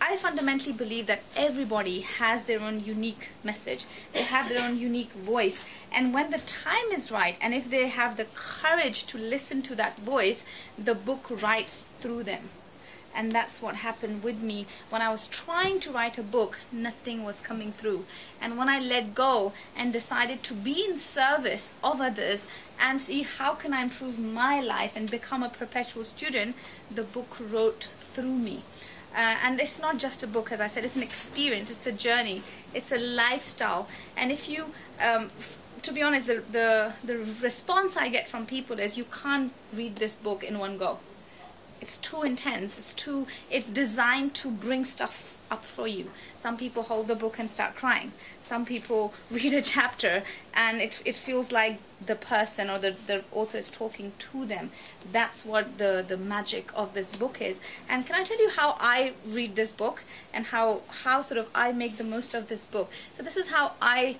I fundamentally believe that everybody has their own unique message. They have their own unique voice. And when the time is right, and if they have the courage to listen to that voice, the book writes through them. And that's what happened with me. When I was trying to write a book, nothing was coming through. And when I let go and decided to be in service of others and see how can I improve my life and become a perpetual student, the book wrote through me. Uh, and it's not just a book, as I said, it's an experience, it's a journey, it's a lifestyle. And if you, um, to be honest, the, the, the response I get from people is you can't read this book in one go it's too intense it's too it's designed to bring stuff up for you. Some people hold the book and start crying. Some people read a chapter and it, it feels like the person or the, the author is talking to them. That's what the the magic of this book is. And can i tell you how i read this book and how how sort of i make the most of this book? So this is how i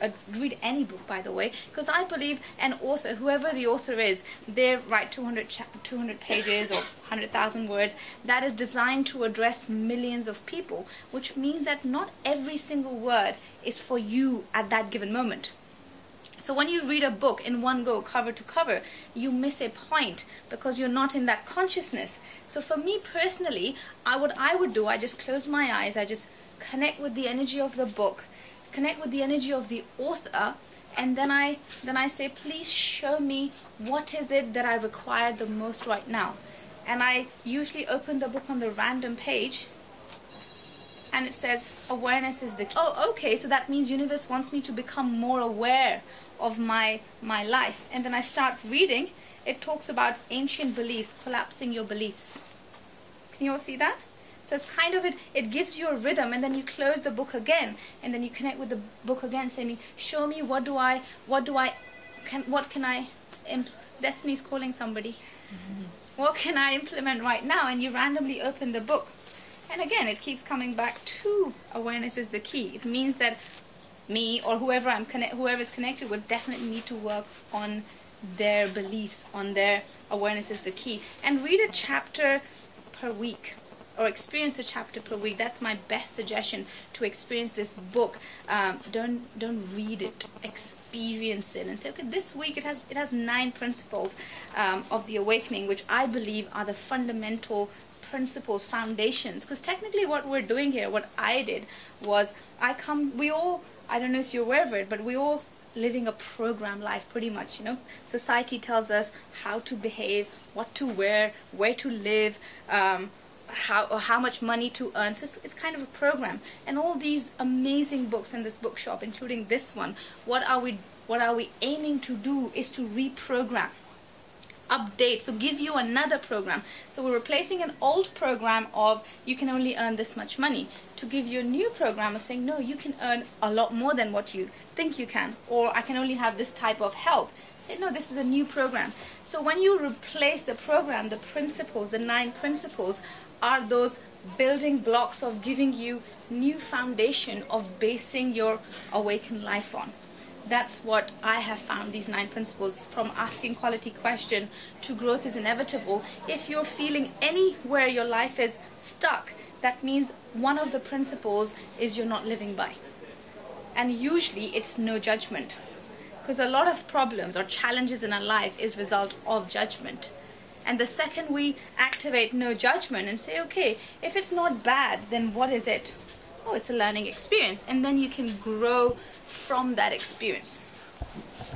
uh, read any book by the way because I believe an author whoever the author is they write 200 200 pages or 100,000 words that is designed to address millions of people which means that not every single word is for you at that given moment so when you read a book in one go, cover to cover, you miss a point because you're not in that consciousness. So for me personally, I what I would do, I just close my eyes, I just connect with the energy of the book, connect with the energy of the author and then I then I say please show me what is it that I require the most right now. And I usually open the book on the random page and it says awareness is the key. oh okay so that means universe wants me to become more aware of my my life. And then I start reading. It talks about ancient beliefs collapsing your beliefs. Can you all see that so it's kind of it, it gives you a rhythm and then you close the book again and then you connect with the book again saying, show me what do I, what do I, can, what can I, Destiny's calling somebody. Mm-hmm. What can I implement right now? And you randomly open the book. And again, it keeps coming back to awareness is the key. It means that me or whoever I'm connect, whoever is connected with definitely need to work on their beliefs, on their awareness is the key. And read a chapter per week or experience a chapter per week. That's my best suggestion to experience this book. Um, don't don't read it, experience it, and say, okay, this week it has it has nine principles um, of the awakening, which I believe are the fundamental principles, foundations. Because technically, what we're doing here, what I did was I come. We all. I don't know if you're aware of it, but we all living a program life pretty much you know society tells us how to behave what to wear where to live um, how how much money to earn. So it's, it's, kind of a program. And all these amazing books in this bookshop, including this one, what are we what are we aiming to do is to reprogram update so give you another program so we're replacing an old program of you can only earn this much money to give you a new program of saying no you can earn a lot more than what you think you can or I can only have this type of help say no this is a new program so when you replace the program the principles the nine principles are those building blocks of giving you new foundation of basing your awakened life on. That's what I have found these nine principles from asking quality question to growth is inevitable. If you're feeling anywhere your life is stuck, that means one of the principles is you're not living by. And usually it's no judgment. Because a lot of problems or challenges in our life is result of judgment. And the second we activate no judgment and say, okay, if it's not bad, then what is it? Oh, it's a learning experience. And then you can grow from that experience.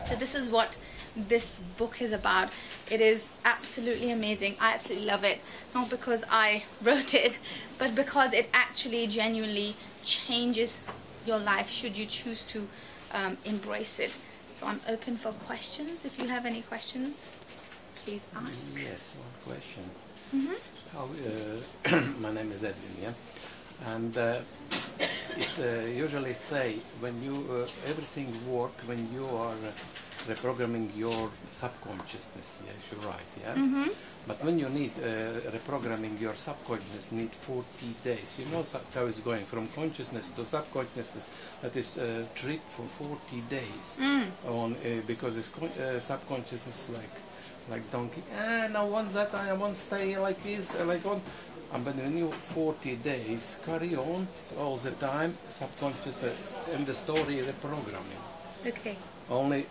So this is what this book is about. It is absolutely amazing. I absolutely love it. Not because I wrote it, but because it actually genuinely changes your life should you choose to um, embrace it. So I'm open for questions if you have any questions please ask? Yes, one question. Mm -hmm. How, uh, my name is Edwin, yeah? And uh, it's uh, usually say when you, uh, everything work when you are uh, reprogramming your subconsciousness, yes, you're right, yeah? Mm -hmm. But when you need uh, reprogramming your subconsciousness, need 40 days. You know how it's going from consciousness to subconsciousness. That is a trip for 40 days mm. on because it's subconsciousness like like donkey. And I want that. I want stay like this. Like on. And when you 40 days carry on all the time, subconscious uh, in the story reprogramming. Okay. Only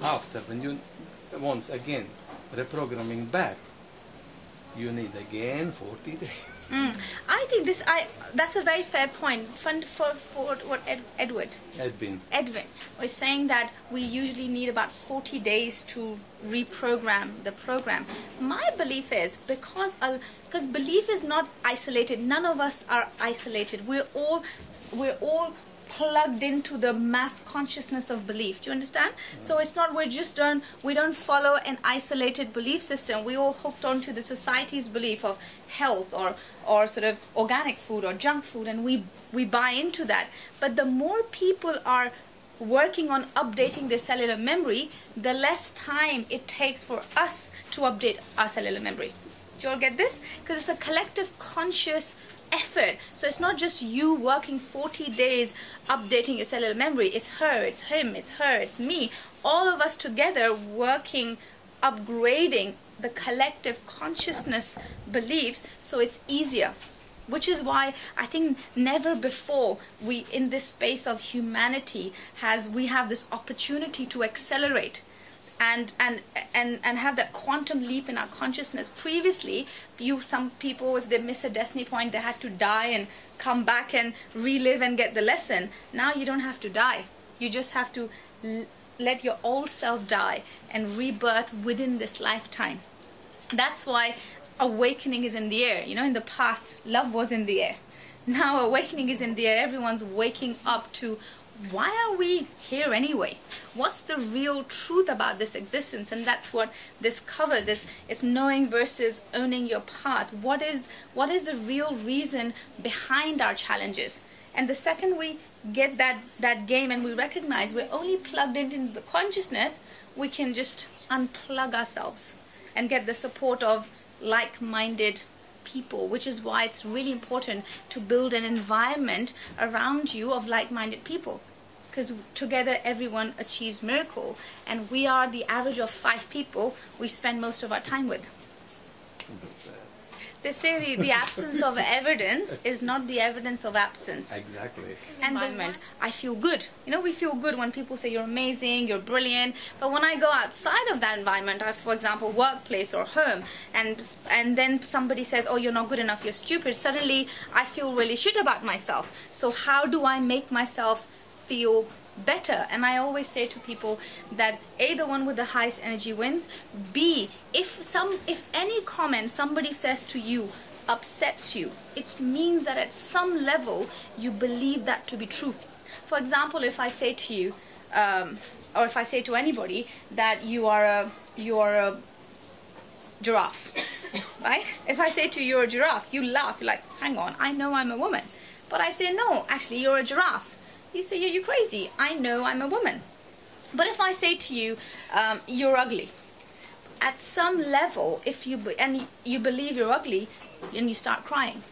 after, when you once again reprogramming back, you need again 40 days. Mm. I think this. I that's a very fair point. Fun for for what Ed, Edward Edwin. Edwin was saying that we usually need about 40 days to reprogram the program. My belief is because because belief is not isolated. None of us are isolated. We're all we're all plugged into the mass consciousness of belief. Do you understand? So it's not we're just don't we don't follow an isolated belief system. We all hooked onto the society's belief of health or or sort of organic food or junk food, and we we buy into that. But the more people are working on updating their cellular memory, the less time it takes for us to update our cellular memory. Do you all get this? Because it's a collective conscious effort. So it's not just you working 40 days updating your cellular memory. It's her, it's him, it's her, it's me. All of us together working, upgrading the collective consciousness beliefs so it's easier which is why i think never before we in this space of humanity has we have this opportunity to accelerate and and and and have that quantum leap in our consciousness. Previously you some people if they miss a destiny point they had to die and come back and relive and get the lesson. Now you don't have to die. You just have to l- let your old self die and rebirth within this lifetime. That's why awakening is in the air. You know in the past love was in the air. Now awakening is in the air. Everyone's waking up to why are we here anyway? What's the real truth about this existence? And that's what this covers is, is knowing versus owning your path. What is what is the real reason behind our challenges? And the second we get that, that game and we recognize we're only plugged into the consciousness, we can just unplug ourselves and get the support of like-minded people, which is why it's really important to build an environment around you of like-minded people. Because together everyone achieves miracle and we are the average of five people we spend most of our time with they say the, the absence of evidence is not the evidence of absence. Exactly. and environment. i feel good. You know we feel good when people say you're amazing you're brilliant. But when i go outside of that environment I, for example workplace or home and and then somebody says oh you're not good enough you're stupid suddenly i feel really shit about myself. So how do i make myself feel better. And i always say to people that a the one with the highest energy wins. B if some if any comment somebody says to you upsets you it means that at some level you believe that to be true. For example if i say to you um, or if i say to anybody that you are a you are a giraffe right? If i say to you you're a giraffe you laugh. You're like hang on i know i'm a woman. But i say no actually you're a giraffe you say, you're crazy. I know I'm a woman. But if I say to you, um, you're ugly, at some level, if you be- and you believe you're ugly, and you start crying.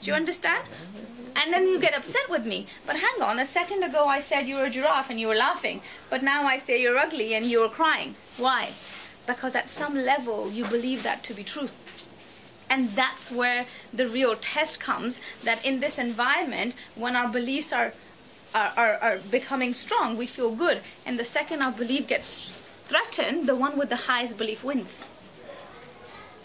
Do you understand? And then you get upset with me. But hang on, a second ago I said you were a giraffe and you were laughing. But now I say you're ugly and you're crying. Why? Because at some level you believe that to be true. And that's where the real test comes that in this environment, when our beliefs are are, are, are becoming strong, we feel good. And the second our belief gets threatened, the one with the highest belief wins.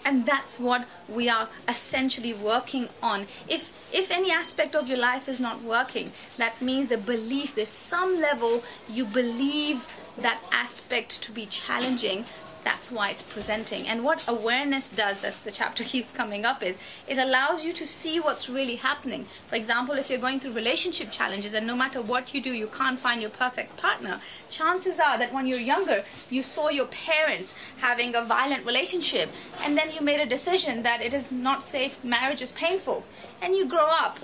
And that's what we are essentially working on. If if any aspect of your life is not working, that means the belief, there's some level you believe that aspect to be challenging, that's why it's presenting. And what awareness does, as the chapter keeps coming up, is it allows you to see what's really happening. For example, if you're going through relationship challenges and no matter what you do, you can't find your perfect partner, chances are that when you're younger, you saw your parents having a violent relationship, and then you made a decision that it is not safe, marriage is painful, and you grow up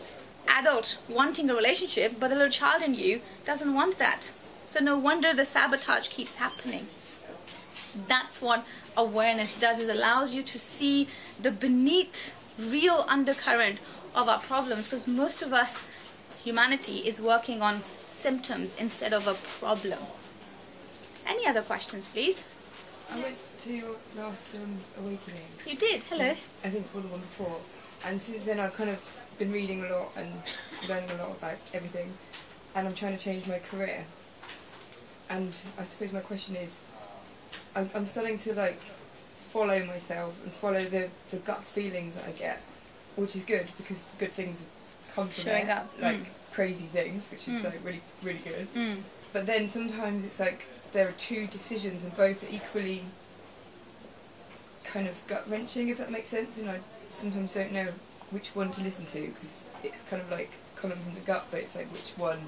adult wanting a relationship, but the little child in you doesn't want that. So no wonder the sabotage keeps happening that's what awareness does it allows you to see the beneath real undercurrent of our problems because most of us humanity is working on symptoms instead of a problem any other questions please I went to your last um, awakening. you did hello I think one the one before. and since then I've kind of been reading a lot and learning a lot about everything, and I'm trying to change my career. And I suppose my question is, I'm, I'm starting to like follow myself and follow the, the gut feelings that I get, which is good because the good things come from Showing there, up, like mm. crazy things, which is Mm. like really really good. Mm. But then sometimes it's like there are two decisions and both are equally kind of gut wrenching, if that makes sense. And I sometimes don't know which one to listen to because it's kind of like coming from the gut, but it's like which one.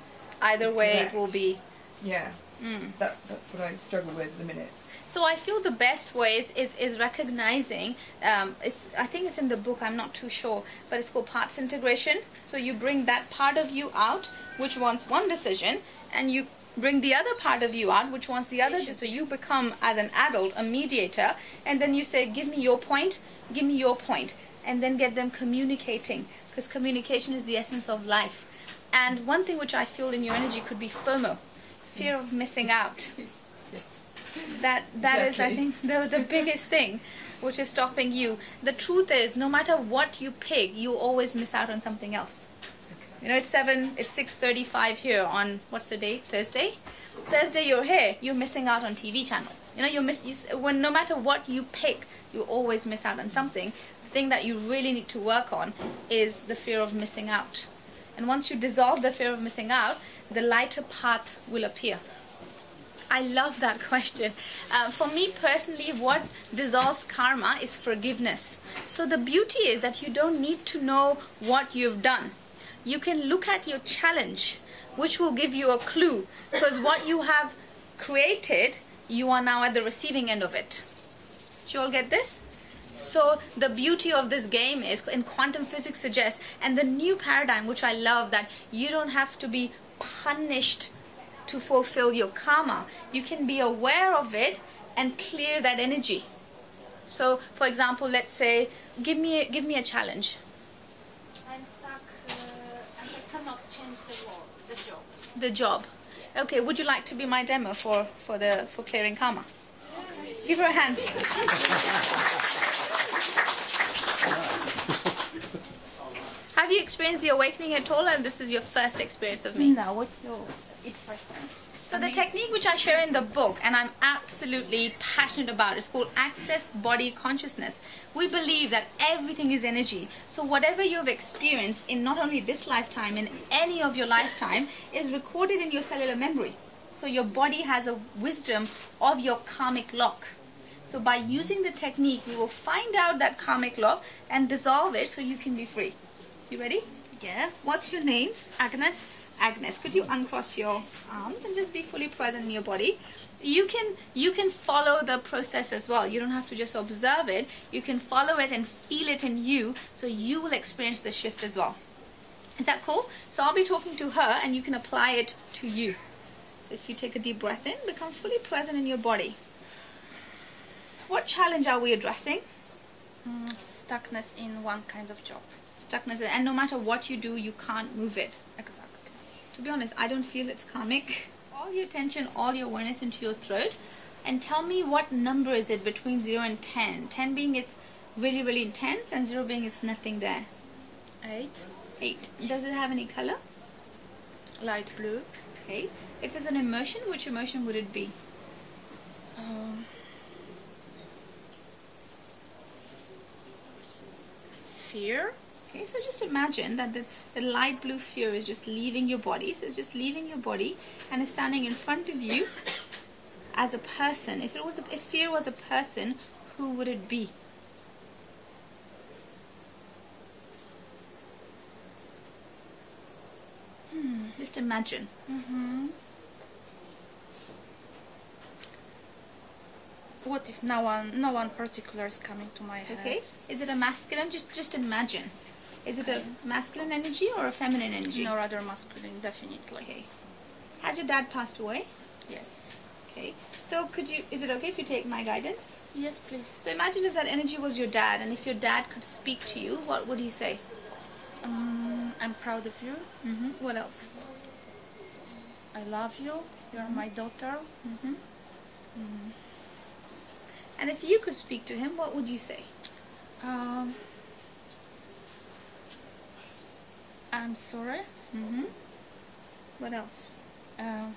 Either way, it will be. Yeah, Mm. that that's what I struggle with at the minute. So I feel the best ways is is recognizing. Um, it's I think it's in the book. I'm not too sure, but it's called parts integration. So you bring that part of you out, which wants one decision, and you bring the other part of you out, which wants the other. So you become as an adult a mediator, and then you say, "Give me your point. Give me your point," and then get them communicating, because communication is the essence of life. And one thing which I feel in your energy could be FOMO, fear of missing out Yes. That that is, I think the the biggest thing which is stopping you. The truth is no matter what you pick you always miss out on something else. You know it's 7 it's 6:35 here on what's the date? Thursday? Thursday you're here you're missing out on TV channel. You know you're miss you, when no matter what you pick you always miss out on something. The thing that you really need to work on is the fear of missing out. And once you dissolve the fear of missing out the lighter path will appear I love that question. Uh, for me personally, what dissolves karma is forgiveness. So the beauty is that you don't need to know what you've done. You can look at your challenge, which will give you a clue. Because what you have created, you are now at the receiving end of it. Do you all get this? So the beauty of this game is, and quantum physics suggests, and the new paradigm, which I love, that you don't have to be punished to fulfill your karma. You can be aware of it and clear that energy. So, for example, let's say, give me a, give me a challenge. I'm stuck uh, and I cannot change the law, the job. The job. Okay, would you like to be my demo for for the for clearing karma? Give her a hand. Have you experienced the awakening at all, and this is your first experience of me? No, what's your, it's first time. So the technique which I share in the book and I'm absolutely passionate about is called access body consciousness. We believe that everything is energy. So whatever you've experienced in not only this lifetime, in any of your lifetime, is recorded in your cellular memory. So your body has a wisdom of your karmic lock. So by using the technique, we will find out that karmic lock and dissolve it so you can be free. You ready? Yeah. What's your name? Agnes. Agnes, could you uncross your arms and just be fully present in your body? You can you can follow the process as well. You don't have to just observe it. You can follow it and feel it in you, so you will experience the shift as well. Is that cool? So I'll be talking to her, and you can apply it to you. So if you take a deep breath in, become fully present in your body. What challenge are we addressing? Mm, stuckness in one kind of job. Stuckness, and no matter what you do, you can't move it. Exactly. To be honest, I don't feel it's karmic. All your attention, all your awareness into your throat, and tell me what number is it between 0 and 10? 10 being it's really, really intense, and 0 being it's nothing there. Eight. 8. Does it have any color? Light blue. Okay. If it's an emotion, which emotion would it be? Um, fear. Okay, so just imagine that the, the light blue fear is just leaving your body. So it's just leaving your body and is standing in front of you as a person. If it was a, if fear was a person, who would it be? Hmm, just imagine. Mm-hmm. What if no one, no one particular is coming to my head? Okay. Is it a masculine? Just just imagine. Is it a masculine energy or a feminine energy? No, rather masculine, definitely. Okay. Has your dad passed away? Yes. Okay. So could you? Is it okay if you take my guidance? Yes, please. So imagine if that energy was your dad, and if your dad could speak to you, what would he say? Um, I'm proud of you. Mm-hmm. What else? I love you. You're my daughter. Mm-hmm. And if you could speak to him, what would you say? Um, I'm sorry. Mm-hmm. What else? Uh,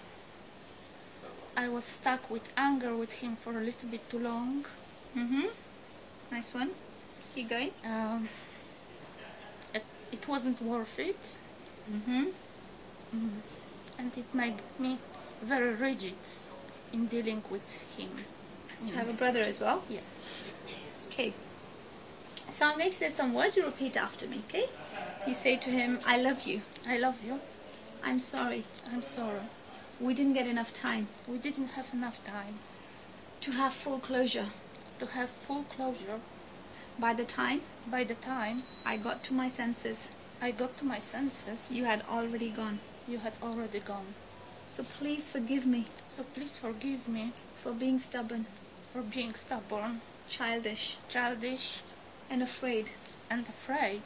I was stuck with anger with him for a little bit too long. Mm-hmm. Nice one. Keep going. Um, it, it wasn't worth it, Mm-hmm. mm. and it made me very rigid in dealing with him. You have a brother as well? Yes. Okay. So I'm going to say some words. You repeat after me, okay? You say to him, I love you. I love you. I'm sorry. I'm sorry. We didn't get enough time We didn't have enough time to have full closure. to have full closure. By the time By the time I got to my senses, I got to my senses, you had already gone. you had already gone. So please forgive me So please forgive me for being stubborn, for being stubborn, childish, childish, and afraid. and afraid.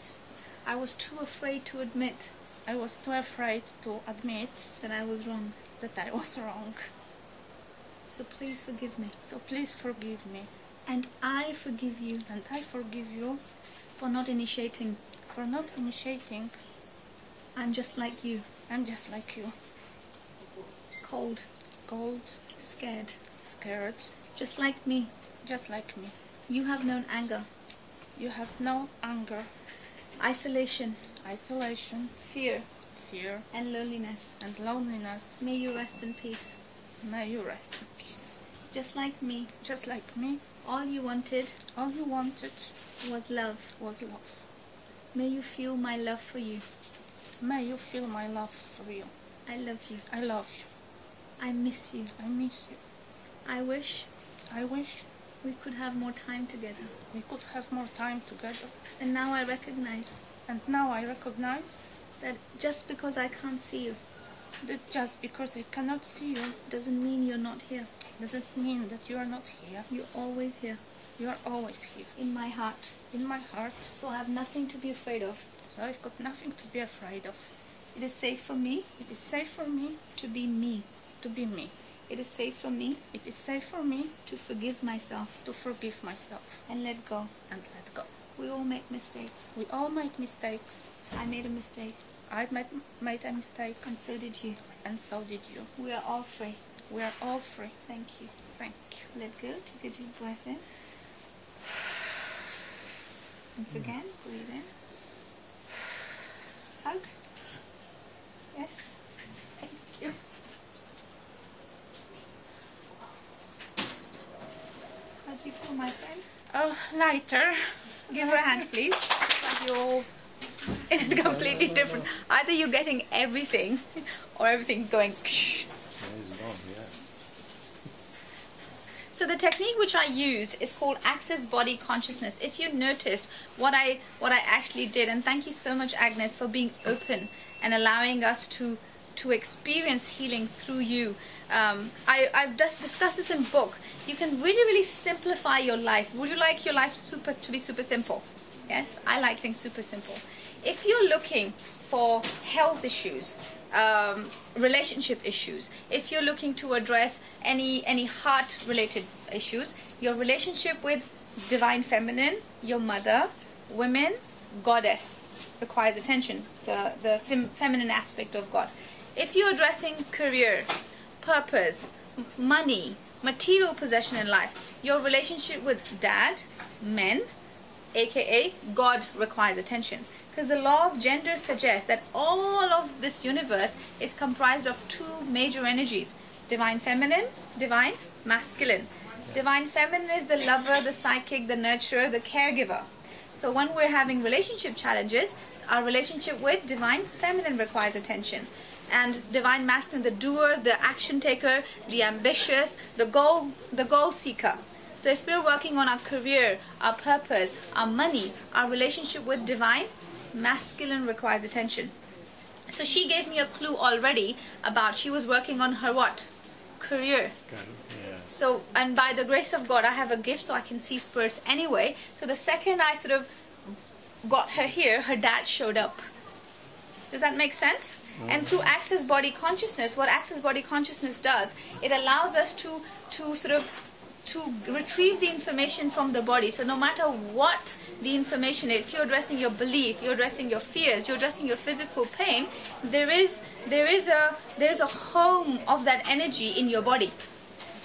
I was too afraid to admit I was too afraid to admit that I was wrong. that I was wrong. So please forgive me. So please forgive me. And I forgive you And I forgive you for not initiating. for not initiating. I'm just like you, I'm just like you. cold, Cold, scared, scared, just like me. just like me. You have known anger, You have no anger, isolation, isolation, fear, fear, and loneliness. and loneliness. May you rest in peace. May you rest in peace. Just like me, Just like me, all you wanted all you wanted was love. was love. May you feel my love for you. May you feel my love for you. I love you. I love you. I miss you. I miss you. I wish I wish we could have more time together. we could have more time together. And now I recognize And now I recognize that just because I can't see you that just because I cannot see you doesn't mean you're not here. doesn't mean that you are not here. You're always here You are always here in my heart. in my heart. So I have nothing to be afraid of. So I've got nothing to be afraid of. It is safe for me It is safe for me to be me. to be me. It is safe for me It is safe for me to forgive myself to forgive myself and let go. and let go. We all make mistakes. We all make mistakes. I made a mistake, I made, made a mistake, and so did you. and so did you. We are all free. We are all free. Thank you. Thank you. Let go. Take a deep breath in. Once again, breathe in. Hug. Yes. Thank you. How do you feel, my friend? Oh, lighter. Give her a hand, please. Like you're in a completely different. Either you're getting everything, or everything's going. He's gone, yeah. So the technique which I used is called Access Body Consciousness. If you noticed what I what I actually did, and thank you so much, Agnes, for being open and allowing us to to experience healing through you. Um, I, I've just discussed this in book. You can really, really simplify your life. Would you like your life to super to be super simple? Yes, I like things super simple. If you're looking for health issues, um, relationship issues, if you're looking to address any any heart related issues, your relationship with divine feminine, your mother, women, goddess requires attention. The the fem- feminine aspect of God. If you're addressing career, purpose, money, material possession in life, your relationship with dad, men, aka God requires attention. Because the law of gender suggests that all of this universe is comprised of two major energies divine feminine, divine masculine. Divine feminine is the lover, the psychic, the nurturer, the caregiver. So when we're having relationship challenges, our relationship with divine feminine requires attention. And divine masculine, the doer, the action taker, the ambitious, the goal, the goal seeker. So if we're working on our career, our purpose, our money, our relationship with divine, masculine requires attention. So she gave me a clue already about she was working on her what? Career. Kind of, yeah. So, and by the grace of God, I have a gift so I can see spirits anyway. So the second I sort of got her here, her dad showed up. Does that make sense? And through access body consciousness, what access body consciousness does, it allows us to to sort of to retrieve the information from the body. So no matter what the information, if you're addressing your belief, you're addressing your fears, you're addressing your physical pain, there is there is a there's a home of that energy in your body.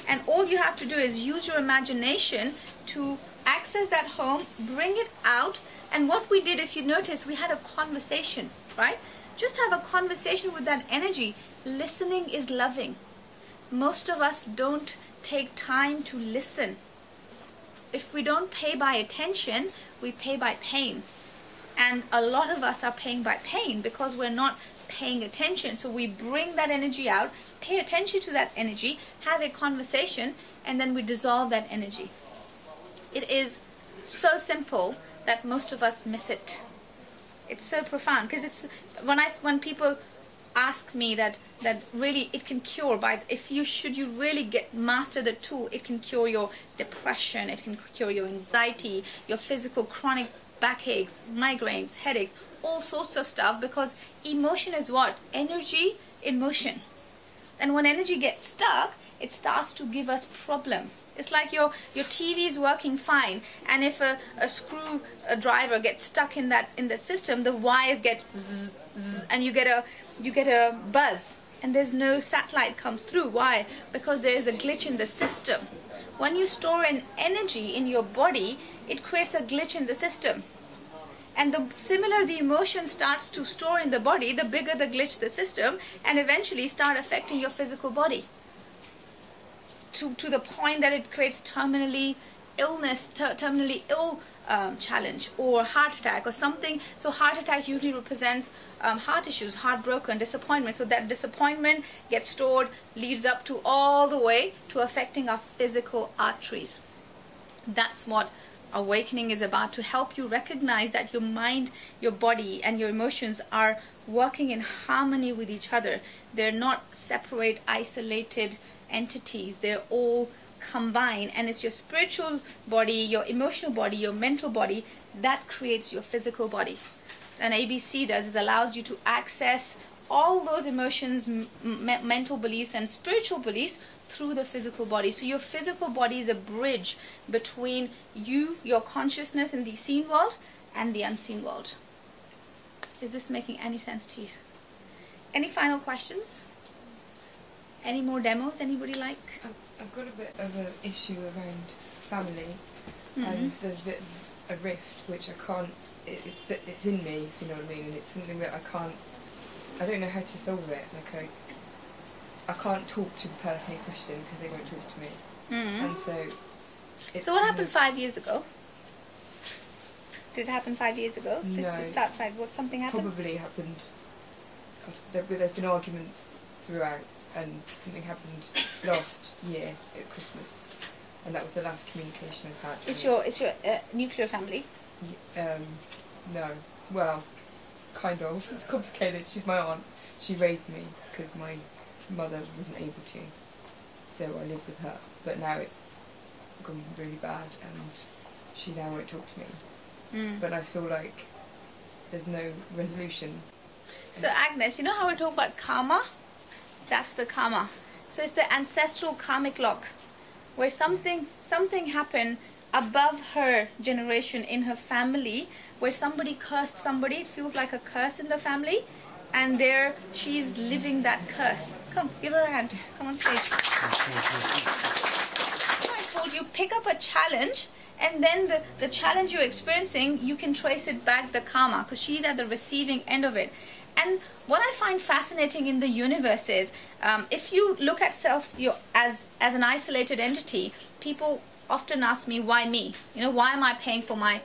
And all you have to do is use your imagination to access that home, bring it out, and what we did, if you notice, we had a conversation, right? Just have a conversation with that energy. Listening is loving. Most of us don't take time to listen. If we don't pay by attention, we pay by pain. And a lot of us are paying by pain because we're not paying attention. So we bring that energy out, pay attention to that energy, have a conversation, and then we dissolve that energy. It is so simple that most of us miss it. It's so profound because it's when I when people ask me that that really it can cure by if you should you really get master the tool it can cure your depression it can cure your anxiety your physical chronic backaches migraines headaches all sorts of stuff because emotion is what? Energy in motion. And when energy gets stuck it starts to give us problem it's like your your TV is working fine, and if a, a screw a driver gets stuck in that in the system, the wires get zzz, zzz, and you get a you get a buzz, and there's no satellite comes through. Why? Because there is a glitch in the system. When you store an energy in your body, it creates a glitch in the system. And the similar the emotion starts to store in the body, the bigger the glitch the system, and eventually start affecting your physical body to, to the point that it creates terminally illness, ter- terminally ill um, challenge or heart attack or something. So heart attack usually represents um, heart issues, heartbroken, disappointment. So that disappointment gets stored, leads up to all the way to affecting our physical arteries. That's what awakening is about to help you recognize that your mind, your body, and your emotions are working in harmony with each other. They're not separate, isolated entities. They're all combined, and it's your spiritual body, your emotional body, your mental body that creates your physical body. And ABC does is allows you to access all those emotions, mental beliefs, and spiritual beliefs through the physical body. So your physical body is a bridge between you, your consciousness in the seen world, and the unseen world. Is this making any sense to you? Any final questions? Any more demos anybody like? I've, got a bit of an issue around family, Mhm. and there's a bit of a rift which I can't. It's th- it's in me, if you know what I mean, and it's something that I can't. I don't know how to solve it. Like I, I can't talk to the person in question because they won't talk to me, Mhm. and so. It's So what happened five years ago? Did it happen five years ago? Did No. it start five? What something happened? probably happened. God, there, there's been arguments throughout, and something happened last year at Christmas, and that was the last communication I've had. It's your it's your uh, nuclear family. Um, no, it's, well, kind of. It's complicated. She's my aunt. She raised me because my mother wasn't able to, so I lived with her. But now it's gone really bad, and she now won't talk to me. Mm. But I feel like there's no resolution. So Agnes, you know how we talk about karma? That's the karma. So it's the ancestral karmic lock, where something something happened above her generation in her family, where somebody cursed somebody. It feels like a curse in the family, and there she's living that curse. Come, give her a hand. Come on stage. I told you, pick up a challenge, and then the, the challenge you're experiencing, you can trace it back the karma, because she's at the receiving end of it. And what I find fascinating in the universe is, um, if you look at self as as an isolated entity, people often ask me, why me? You know, why am I paying for my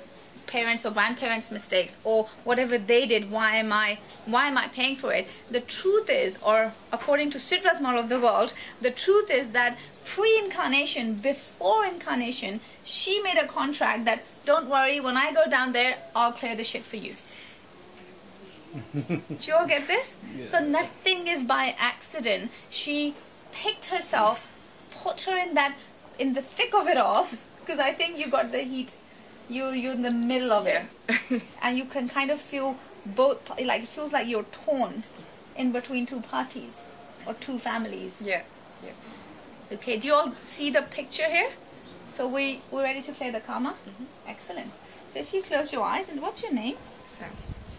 parents or grandparents' mistakes or whatever they did? Why am I why am I paying for it? The truth is, or according to Sidra's model of the world, the truth is that pre-incarnation, before incarnation, she made a contract that don't worry, when I go down there, I'll clear the shit for you. Do you all get this? So nothing is by accident. She picked herself, put her in that, in the thick of it all, because I think you got the heat. You you're in the middle of it, and you can kind of feel both. Like it feels like you're torn in between two parties or two families. Yeah. Okay, do you all see the picture here? So we we're ready to play the karma. Mm-hmm. Excellent. So if you close your eyes, and what's your name? Sam.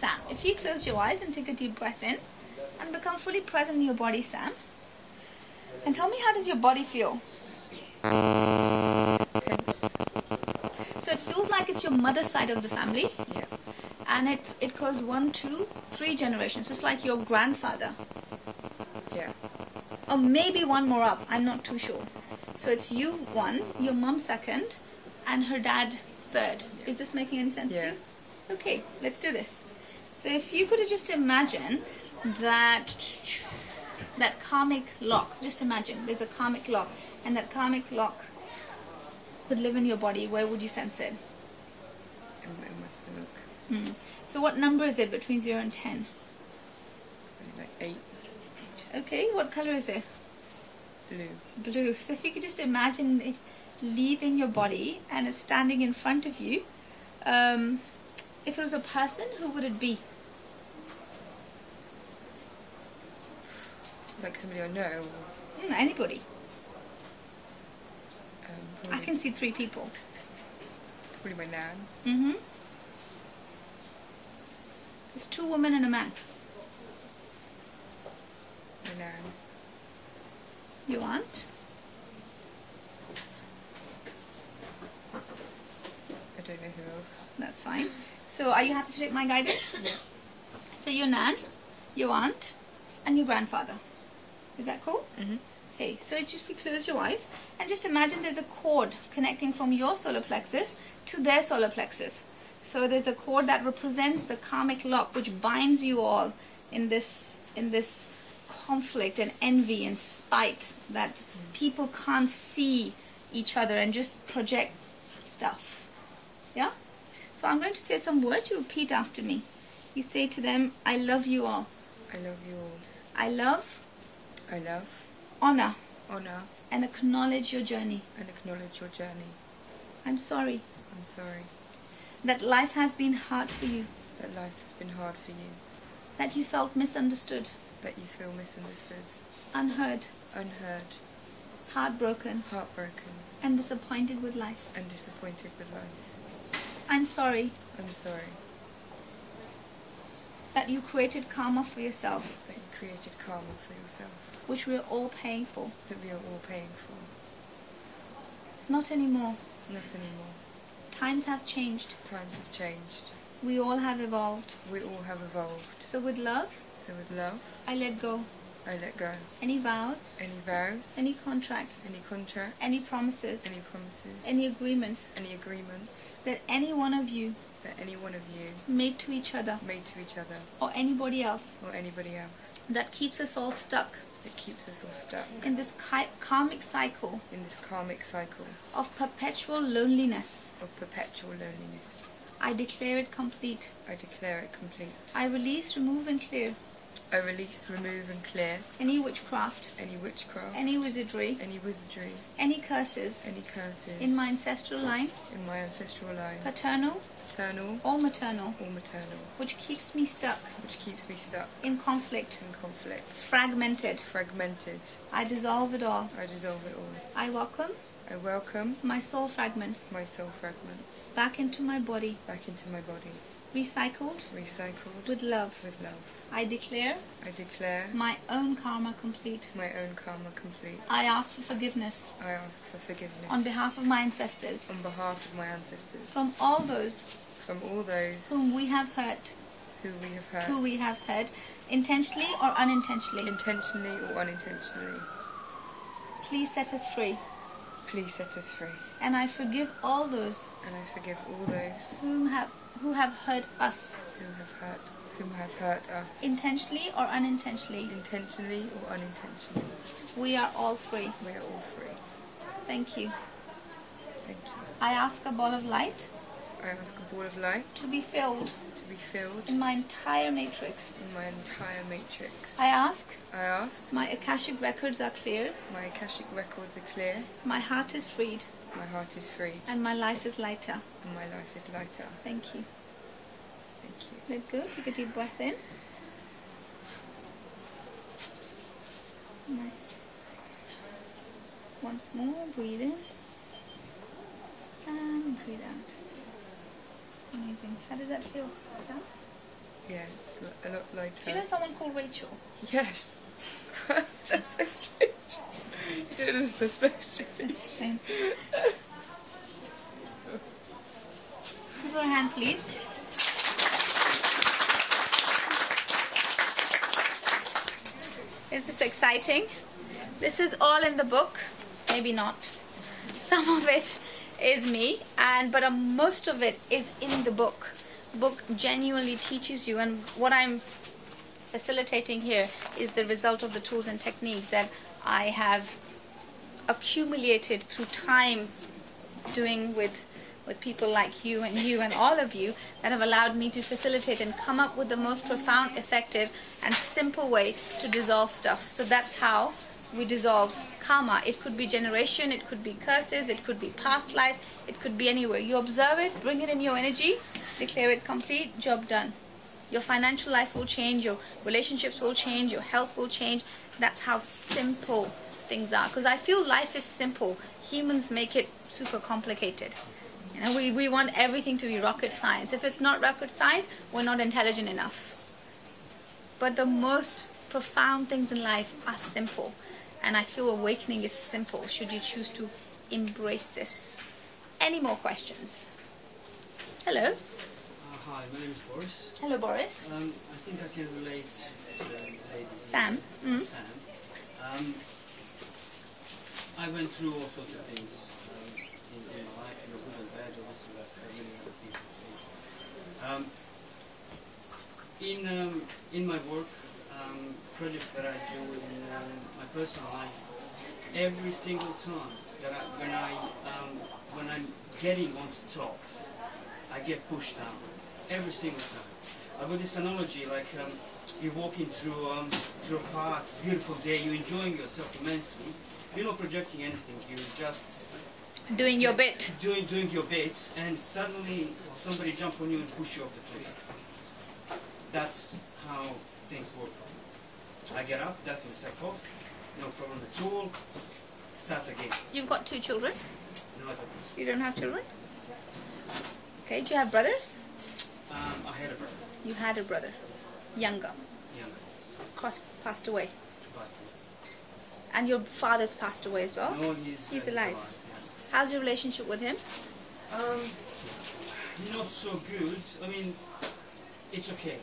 Sam. If you close your eyes and take a deep breath in, and become fully present in your body, Sam. And tell me how does your body feel? Tense. So it feels like it's your mother's side of the family, Yeah. and it it goes one, two, three generations. Just like your grandfather, Yeah. or maybe one more up. I'm not too sure. So it's you one, your mum second, and her dad third. Is this making any sense to Yeah. you? Okay, let's do this. So if you could just imagine that that karmic lock. Just imagine there's a karmic lock, and that karmic lock could live in your body. Where would you sense it? In, in my stomach. Hmm. So what number is it between zero and ten? Like eight. Okay, what color is it? Blue. Blue. So if you could just imagine it leaving your body and it's standing in front of you, um, if it was a person, who would it be? Like somebody I know. Hmm, anybody. um, I can see three people. probably my nan. Mm-hmm. It's two women and a man. My nan. You want? I don't know who else. That's fine. So are you happy to take my guidance? Yeah. So your nan, your aunt, and your grandfather. Is that cool? Mm-hmm. Okay, so just you close your eyes and just imagine there's a cord connecting from your solar plexus to their solar plexus. So there's a cord that represents the karmic lock which binds you all in this in this conflict and envy and spite that people can't see each other and just project stuff. Yeah? So I'm going to say some words you repeat after me. You say to them, I love you all. I love you all. I love, I love, honor, honour, and acknowledge your journey. and acknowledge your journey. I'm sorry I'm sorry that life has been hard for you, that life has been hard for you, that you felt misunderstood, that you feel misunderstood, unheard, unheard, heartbroken, heartbroken, and disappointed with life. and disappointed with life. I'm sorry I'm sorry that you created karma for yourself, that you created karma for yourself, which we're all paying for. that we are all paying for. Not anymore. Not anymore. Times have changed. Times have changed. We all have evolved. We all have evolved. So with love, So with love, I let go. I let go. Any vows, Any vows, any contracts, any contracts, any promises, any promises, any agreements? Any agreements? That any one of you that any one of you made to each other made to each other. or anybody else or anybody else. that keeps us all stuck that keeps us all stuck. in this ki- karmic cycle in this karmic cycle. of perpetual loneliness. of perpetual loneliness. I declare it complete. I declare it complete. I release, remove, and clear I release, remove, and clear. Any witchcraft, any witchcraft, any wizardry, any wizardry, any curses. Any curses. In my ancestral line, in my ancestral line, paternal. Paternal. Or maternal, or maternal, which keeps me stuck. Which keeps me stuck. In conflict, in conflict, fragmented. fragmented. I dissolve it all. I dissolve it all. I welcome I welcome my soul fragments. my soul fragments. Back into my body, back into my body, recycled recycled with love. with love. I declare I declare my own karma complete. my own karma complete. I ask for forgiveness I ask for forgiveness on behalf of my ancestors on behalf of my ancestors from all those from all those whom we have hurt, who we have hurt, who we have hurt, intentionally or unintentionally. intentionally or unintentionally. Please set us free. Please set us free, And I forgive all those and I forgive all those whom have who have hurt us, who have hurt, whom have hurt us, intentionally or unintentionally. intentionally or unintentionally. We are all free. We are all free. Thank you. Thank you. I ask a ball of light I ask a ball of light to be filled to be filled in my entire matrix. in my entire matrix. I ask I ask my Akashic records are clear, my Akashic records are clear, my heart is freed, my heart is freed, and my life is lighter. and my life is lighter. Thank you. Thank you. Let go. Take a deep breath in. Nice. Once more, breathe in. And breathe out. Amazing. How does that feel, Sam? Yeah, it's a lot lighter. Do you know someone called Rachel? Yes. That's so strange. Did it. That's so a hand, please. Is this exciting? This is all in the book. Maybe not. Some of it is me, and but uh, most of it is in the book. Book genuinely teaches you, and what I'm facilitating here is the result of the tools and techniques that I have accumulated through time doing with with people like you and you and all of you that have allowed me to facilitate and come up with the most profound, effective, and simple way to dissolve stuff. So that's how we dissolve karma. It could be generation, it could be curses, it could be past life, it could be anywhere. You observe it, bring it in your energy, declare it complete, job done. Your financial life will change, your relationships will change, your health will change. That's how simple things are. Because I feel life is simple. Humans make it super complicated. You know, we, we want everything to be rocket science. If it's not rocket science, we're not intelligent enough. But the most profound things in life are simple. And I feel awakening is simple should you choose to embrace this. Any more questions? Hello. Hi, my name is Boris. Hello, Boris. Um, I think I can relate to the lady. Sam. Mm. Sam. Um, I went through all sorts of things um, in, in my life, know, good and bad, obviously, like many other people. Um, in um, in my work, um, projects that I do in um, my personal life, every single time that I, when I um, when I'm getting on top, I get pushed down every single time. I've got this analogy like um, you're walking through um, through a park, beautiful day, you're enjoying yourself immensely. You're not projecting anything. You're just Doing your bit. doing doing your bit, and suddenly somebody jump on you and push you off the cliff. That's how things work for me. I get up, dust myself off, no problem at all. Starts again. You've got two children. No, I don't. You don't have children? Okay, do you have brothers? Um, I had a brother, You had a brother. Younger. younger, Crossed, passed away. passed And your father's passed away as well? No, he's, He's uh, alive. How's your relationship with him? Um, not so good. I mean, it's okay.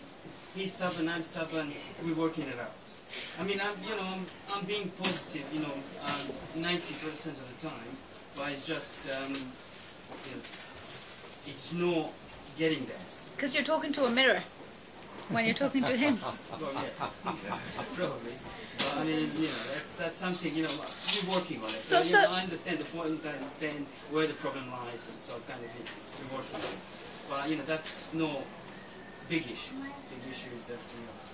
He's stubborn, I'm stubborn. We're working it out. I mean, I'm, you know, I'm, I'm being positive, you know, um, 90% of the time, but it's just, um, you know, it's not getting there. Because you're talking to a mirror when you're talking to him. Well, yeah, probably. But I mean, you know, that's that's something. You know, we're working on it. So- So, you know, I understand the point. I understand where the problem lies, and so kind of we're working on it. But you know, that's no big issue. Big issue is everything else.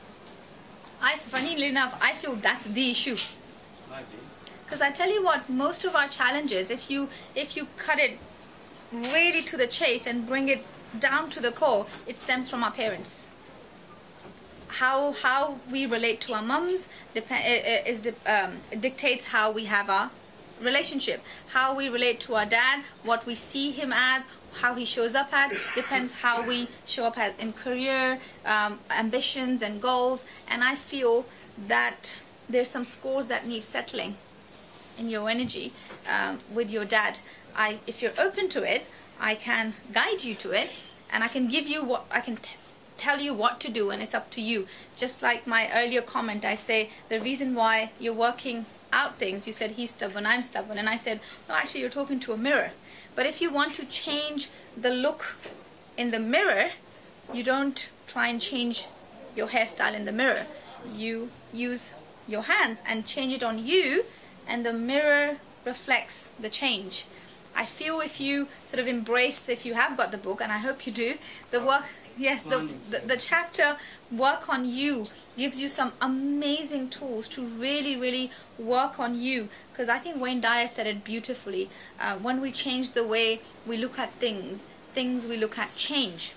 I, funnily enough, I feel that's the issue. Might be. Because I tell you what, most of our challenges, if you if you cut it really to the chase and bring it down to the core, it stems from our parents. How how we relate to our mums is um, dictates how we have our relationship. How we relate to our dad, what we see him as, how he shows up at, depends how we show up as in career, um, ambitions and goals. And I feel that there's some scores that need settling in your energy um, with your dad. I, if you're open to it, I can guide you to it, and I can give you what I can tell you what to do, and it's up to you. Just like my earlier comment, I say the reason why you're working out things. You said he's stubborn, I'm stubborn, and I said no. Actually, you're talking to a mirror. But if you want to change the look in the mirror, you don't try and change your hairstyle in the mirror. You use your hands and change it on you, and the mirror reflects the change. I feel if you sort of embrace, if you have got the book, and I hope you do, the work, yes, the, the, the chapter work on you gives you some amazing tools to really, really work on you. Because I think Wayne Dyer said it beautifully. Uh, when we change the way we look at things, things we look at change.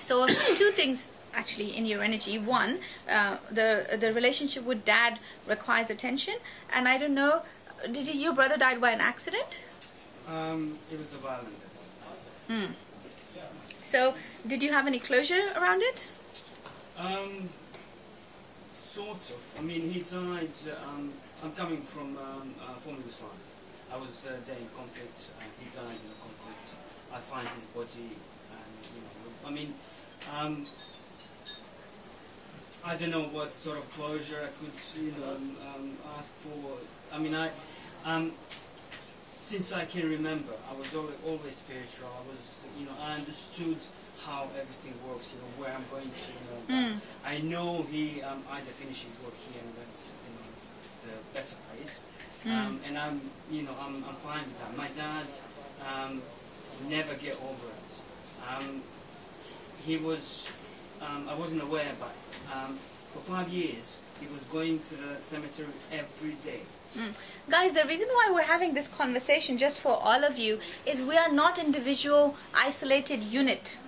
So two things actually in your energy. One, uh, the the relationship with dad requires attention, and I don't know, did you, your brother died by an accident? Um, it was a violent death. So, did you have any closure around it? Um, sort of. I mean, he died. uh, Um, I'm coming from um, uh, former Yugoslavia. I was uh, there in conflict, and he died in the conflict. I find his body, and you know, I mean, um, I don't know what sort of closure I could, you know, um, ask for. I mean, I, um, since I can remember, I was always, always spiritual. I was, you know, I understood how everything works. You know, where I'm going to. You know, Mm. I know he um, either finished his work here and went, you know, to a better place. Um, and I'm, you know, I'm, I'm fine with that. My dad um, never get over it. Um, he was, um, I wasn't aware, but um, for five years he was going to the cemetery every day. Mm. Guys, the reason why we're having this conversation just for all of you is we are not individual isolated unit.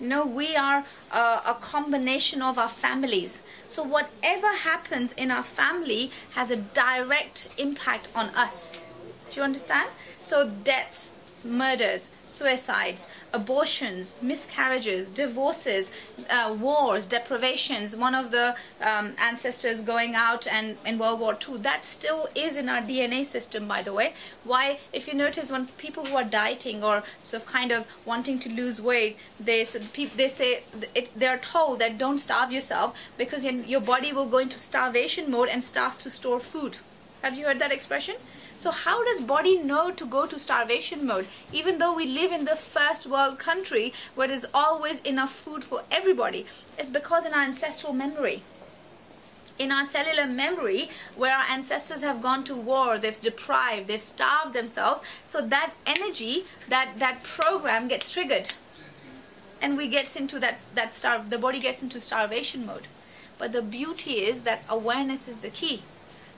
No, we are a combination of our families. So whatever happens in our family has a direct impact on us. Do you understand? So deaths, murders, suicides, abortions, miscarriages, divorces, uh, wars, deprivations. One of the um, ancestors going out and in World War II, that still is in our DNA system, by the way. Why, if you notice, when people who are dieting or sort of kind of wanting to lose weight, they they say it, they're told that don't starve yourself because your your body will go into starvation mode and starts to store food. Have you heard that expression? So how does body know to go to starvation mode even though we live in the first world country where there's always enough food for everybody? It's because in our ancestral memory. In our cellular memory, where our ancestors have gone to war, they've deprived, they've starved themselves, so that energy, that, that program gets triggered and we gets into that that starve the body gets into starvation mode but the beauty is that awareness is the key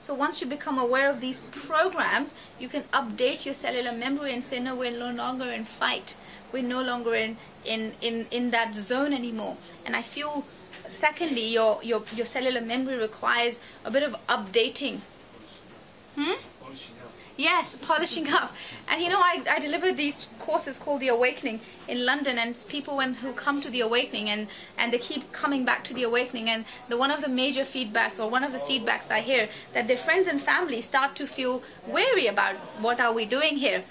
so once you become aware of these programs you can update your cellular memory and say no we're no longer in fight. We're no longer in in in, in that zone anymore. And i feel secondly your your your cellular memory requires a bit of updating. Hmm. Yes, polishing up. And you know, I, I deliver these courses called The Awakening in London, and people when, who come to The Awakening and, and they keep coming back to The Awakening. And the, one of the major feedbacks, or one of the feedbacks I hear, that their friends and family start to feel wary about what are we doing here.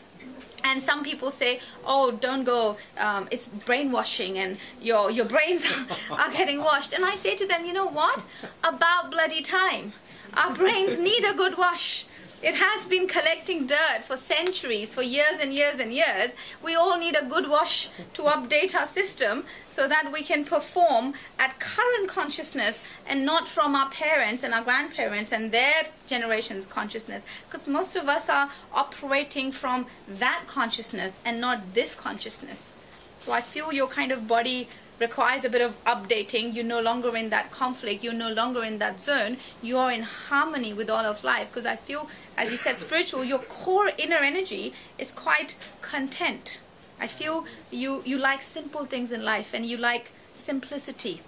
And some people say, "Oh, don't go. Um, it's brainwashing, and your your brains are getting washed." And I say to them, "You know what? About bloody time. Our brains need a good wash. It has been collecting dirt for centuries, for years and years and years. We all need a good wash to update our system so that we can perform at current consciousness and not from our parents and our grandparents and their generation's consciousness. Because most of us are operating from that consciousness and not this consciousness. So I feel your kind of body requires a bit of updating. You're no longer in that conflict. You're no longer in that zone. You are in harmony with all of life. Because I feel, as you said, spiritual, your core inner energy is quite content. I feel you, you like simple things in life and you like simplicity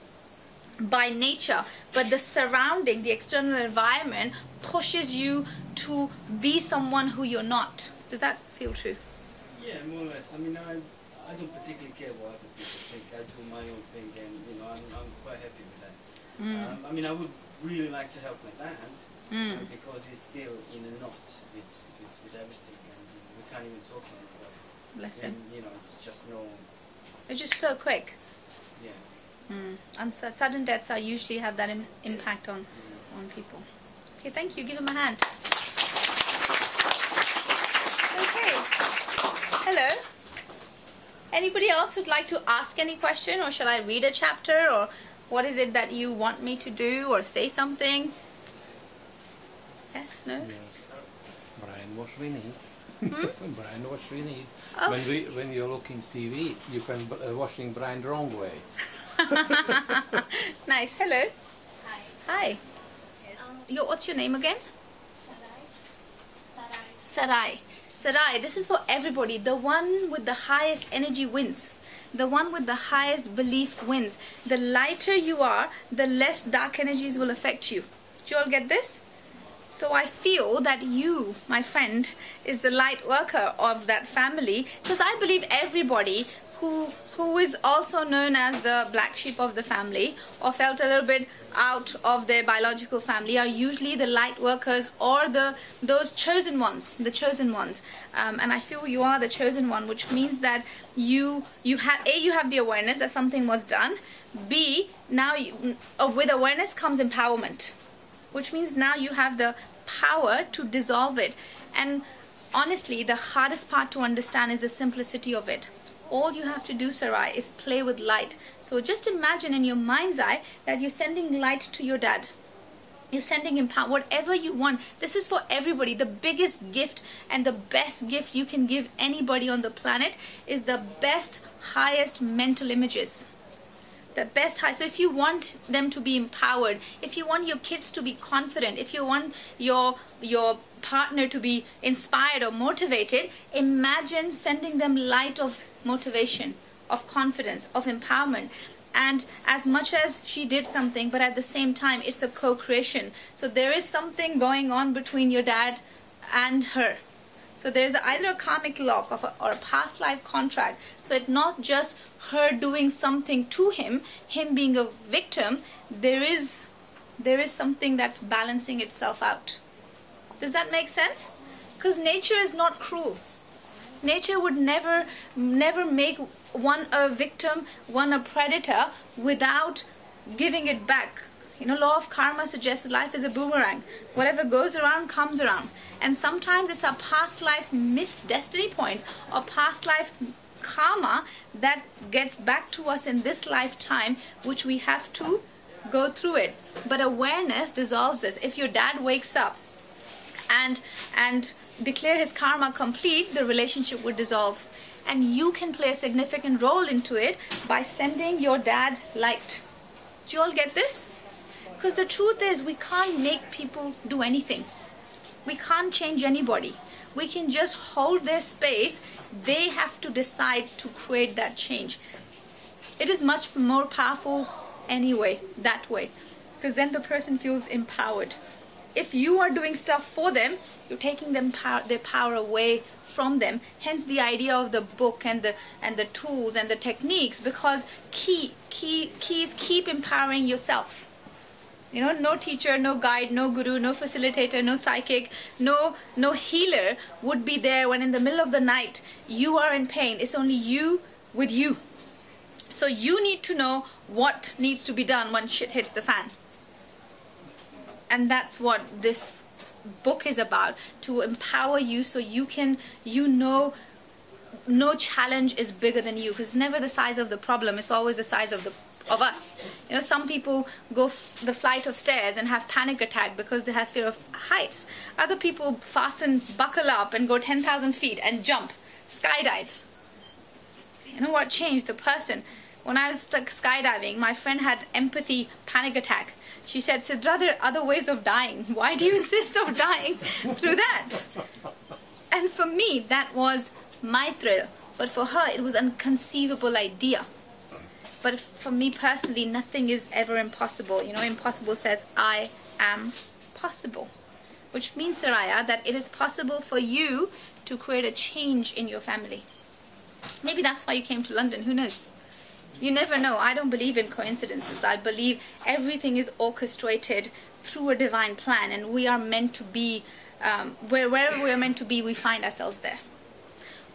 by nature, but the surrounding, the external environment pushes you to be someone who you're not. Does that feel true? Yeah, more or less. I mean, I, I don't particularly care what other people think. I do my own thing, and you know, I'm, I'm quite happy with that. Um, I mean, I would really like to help my dad Mm. uh, because he's still in a knot with, with, with everything, and you know, we can't even talk anymore. Bless And you know, it's just no, It's just so quick. yeah. Mm. And su- sudden deaths are usually have that Im- impact on on people. Okay, thank you. Give him a hand. Okay. Hello. Anybody else who'd like to ask any question, or shall I read a chapter, or what is it that you want me to do, or say something? Yes. No. Brian, what we need. Brian, what we need. Oh. When we when you're looking TV, you can uh, watching Brian the wrong way. Nice. Hello. Hi. Hi. Um, Your, what's your name again? Sarai. Sarai. Sarai. Sarai, this is for everybody. The one with the highest energy wins. The one with the highest belief wins. The lighter you are, the less dark energies will affect you. Do you all get this? So I feel that you, my friend, is the light worker of that family because I believe everybody who who is also known as the black sheep of the family or felt a little bit out of their biological family are usually the light workers or the those chosen ones the chosen ones. Um, and i feel you are the chosen one which means that you you have a you have the awareness that something was done. B now you, uh, with awareness comes empowerment which means now you have the power to dissolve it. And honestly the hardest part to understand is the simplicity of it all you have to do, Sarai, is play with light. So just imagine in your mind's eye that you're sending light to your dad. You're sending him power, whatever you want. This is for everybody. The biggest gift and the best gift you can give anybody on the planet is the best, highest mental images the best high so if you want them to be empowered if you want your kids to be confident if you want your your partner to be inspired or motivated imagine sending them light of motivation, of confidence, of empowerment. And as much as she did something, but at the same time, it's a co creation. So there is something going on between your dad and her. So there's either a karmic lock a, or a past life contract. So it's not just her doing something to him, him being a victim. There is there is something that's balancing itself out. Does that make sense? Because nature is not cruel nature would never never make one a victim one a predator without giving it back. You know law of karma suggests life is a boomerang. Whatever goes around comes around. And sometimes it's our past life missed destiny points or past life karma that gets back to us in this lifetime which we have to go through it. But awareness dissolves this. If your dad wakes up and and declare his karma complete, the relationship would dissolve. And you can play a significant role into it by sending your dad light. Do you all get this? Because the truth is, we can't make people do anything. We can't change anybody. We can just hold their space. They have to decide to create that change. It is much more powerful anyway, that way. Because then the person feels empowered if you are doing stuff for them, you're taking them their power away from them. Hence the idea of the book and the and the tools and the techniques because key key keys keep empowering yourself. You know, no teacher, no guide, no guru, no facilitator, no psychic, no no healer would be there when in the middle of the night you are in pain. It's only you with you. So you need to know what needs to be done when shit hits the fan and that's what this book is about to empower you so you can you know no challenge is bigger than you because never the size of the problem it's always the size of the of us. You know some people go the flight of stairs and have panic attack because they have fear of heights. Other people fasten buckle up and go 10,000 feet and jump skydive. You know what changed the person? When I was stuck skydiving my friend had empathy panic attack she said, Sidra, there are other ways of dying. Why do you insist of dying through that? And for me, that was my thrill. But for her, it was an inconceivable idea. But for me personally, nothing is ever impossible. You know, impossible says, I am possible. Which means, Saraya, that it is possible for you to create a change in your family. Maybe that's why you came to London, who knows? You never know. I don't believe in coincidences. I believe everything is orchestrated through a divine plan, and we are meant to be um, wherever we are meant to be. We find ourselves there.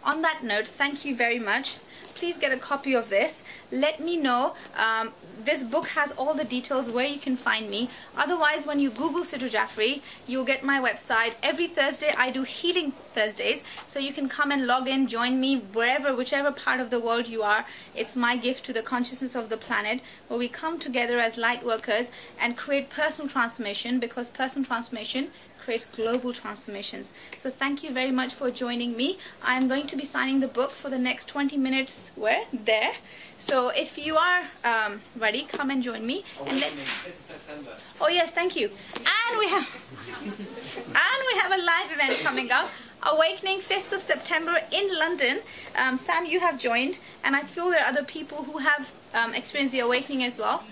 On that note, thank you very much please get a copy of this. Let me know. Um, this book has all the details where you can find me. Otherwise, when you Google Sidra Jafri, you'll get my website. Every Thursday, I do Healing Thursdays. So you can come and log in, join me wherever, whichever part of the world you are. It's my gift to the consciousness of the planet where we come together as light workers and create personal transformation because personal transformation creates global transformations. So thank you very much for joining me. I'm going to be signing the book for the next 20 minutes. Where? There. So if you are um, ready, come and join me. And let, oh yes, thank you. And we have and we have a live event coming up. Awakening 5th of September in London. Um, Sam, you have joined, and I feel there are other people who have um, experienced the awakening as well.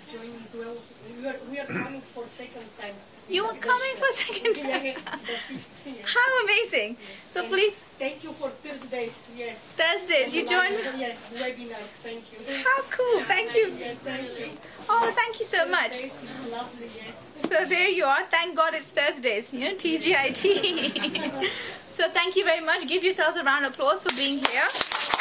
we are, we are coming for second time. You are coming for second time. yeah, the fifth year. How amazing! So And please, Thank you for Thursdays. Yeah. Thursdays you join. Yes, webinars. Thank you. How cool! Thank you. Thank you. Oh, thank you so much. It's lovely. Yeah. So there you are. Thank God it's Thursdays. You know, TGIT. so thank you very much. Give yourselves a round of applause for being here.